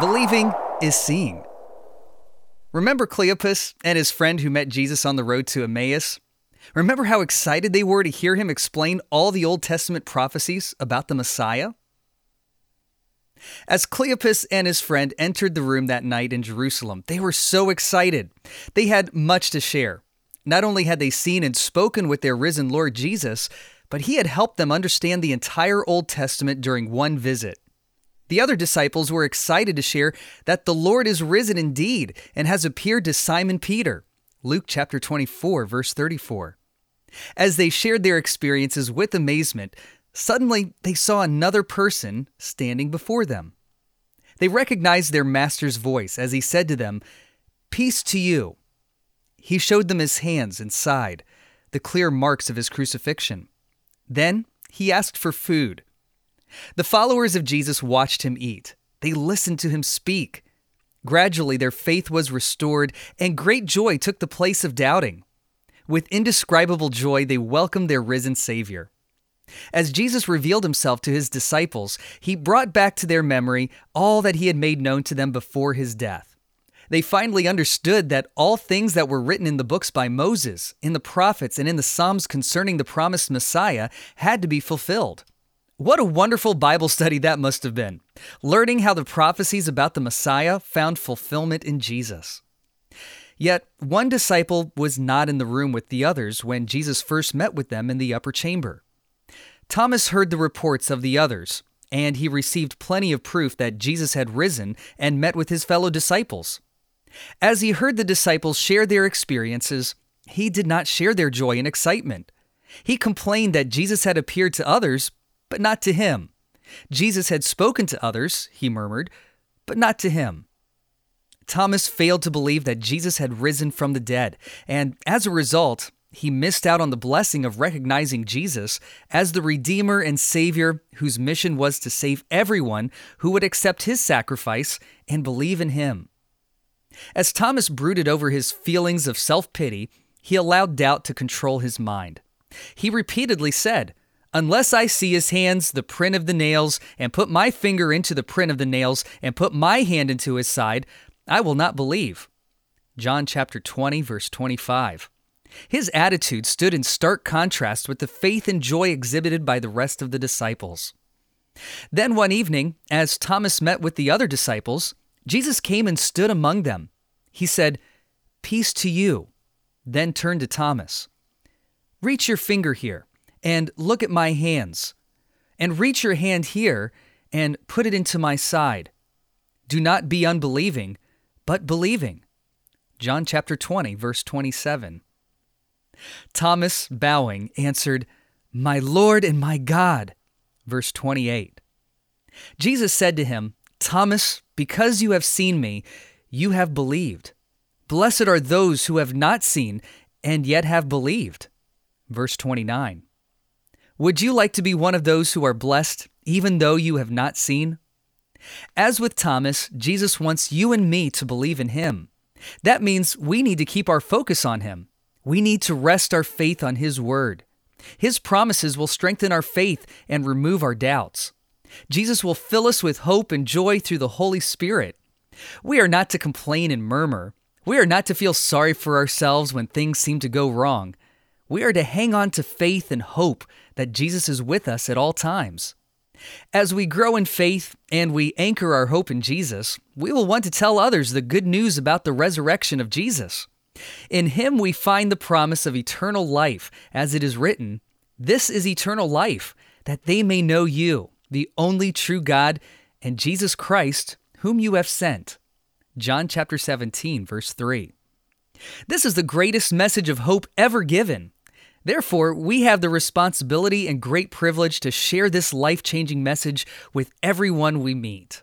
Believing is seeing. Remember Cleopas and his friend who met Jesus on the road to Emmaus? Remember how excited they were to hear him explain all the Old Testament prophecies about the Messiah? As Cleopas and his friend entered the room that night in Jerusalem, they were so excited. They had much to share. Not only had they seen and spoken with their risen Lord Jesus, but he had helped them understand the entire Old Testament during one visit. The other disciples were excited to share that the Lord is risen indeed and has appeared to Simon Peter. Luke chapter 24 verse 34. As they shared their experiences with amazement, suddenly they saw another person standing before them. They recognized their master's voice as he said to them, Peace to you. He showed them his hands and side, the clear marks of his crucifixion. Then he asked for food. The followers of Jesus watched him eat. They listened to him speak. Gradually, their faith was restored, and great joy took the place of doubting. With indescribable joy, they welcomed their risen Savior. As Jesus revealed himself to his disciples, he brought back to their memory all that he had made known to them before his death. They finally understood that all things that were written in the books by Moses, in the prophets, and in the Psalms concerning the promised Messiah had to be fulfilled. What a wonderful Bible study that must have been, learning how the prophecies about the Messiah found fulfillment in Jesus. Yet, one disciple was not in the room with the others when Jesus first met with them in the upper chamber. Thomas heard the reports of the others, and he received plenty of proof that Jesus had risen and met with his fellow disciples. As he heard the disciples share their experiences, he did not share their joy and excitement. He complained that Jesus had appeared to others, but not to him. Jesus had spoken to others, he murmured, but not to him. Thomas failed to believe that Jesus had risen from the dead, and as a result, he missed out on the blessing of recognizing Jesus as the Redeemer and Savior whose mission was to save everyone who would accept his sacrifice and believe in him. As Thomas brooded over his feelings of self pity, he allowed doubt to control his mind. He repeatedly said, Unless I see his hands, the print of the nails, and put my finger into the print of the nails, and put my hand into his side, I will not believe. John chapter 20, verse 25. His attitude stood in stark contrast with the faith and joy exhibited by the rest of the disciples. Then one evening, as Thomas met with the other disciples, Jesus came and stood among them. He said, Peace to you, then turned to Thomas. Reach your finger here and look at my hands, and reach your hand here and put it into my side. Do not be unbelieving, but believing. John chapter 20, verse 27. Thomas, bowing, answered, My Lord and my God. Verse 28. Jesus said to him, Thomas, because you have seen me, you have believed. Blessed are those who have not seen and yet have believed. Verse 29. Would you like to be one of those who are blessed even though you have not seen? As with Thomas, Jesus wants you and me to believe in him. That means we need to keep our focus on him. We need to rest our faith on his word. His promises will strengthen our faith and remove our doubts. Jesus will fill us with hope and joy through the Holy Spirit. We are not to complain and murmur. We are not to feel sorry for ourselves when things seem to go wrong. We are to hang on to faith and hope that Jesus is with us at all times. As we grow in faith and we anchor our hope in Jesus, we will want to tell others the good news about the resurrection of Jesus. In Him we find the promise of eternal life, as it is written, This is eternal life, that they may know you, the only true God, and Jesus Christ, whom you have sent. John chapter 17, verse 3. This is the greatest message of hope ever given. Therefore, we have the responsibility and great privilege to share this life changing message with everyone we meet.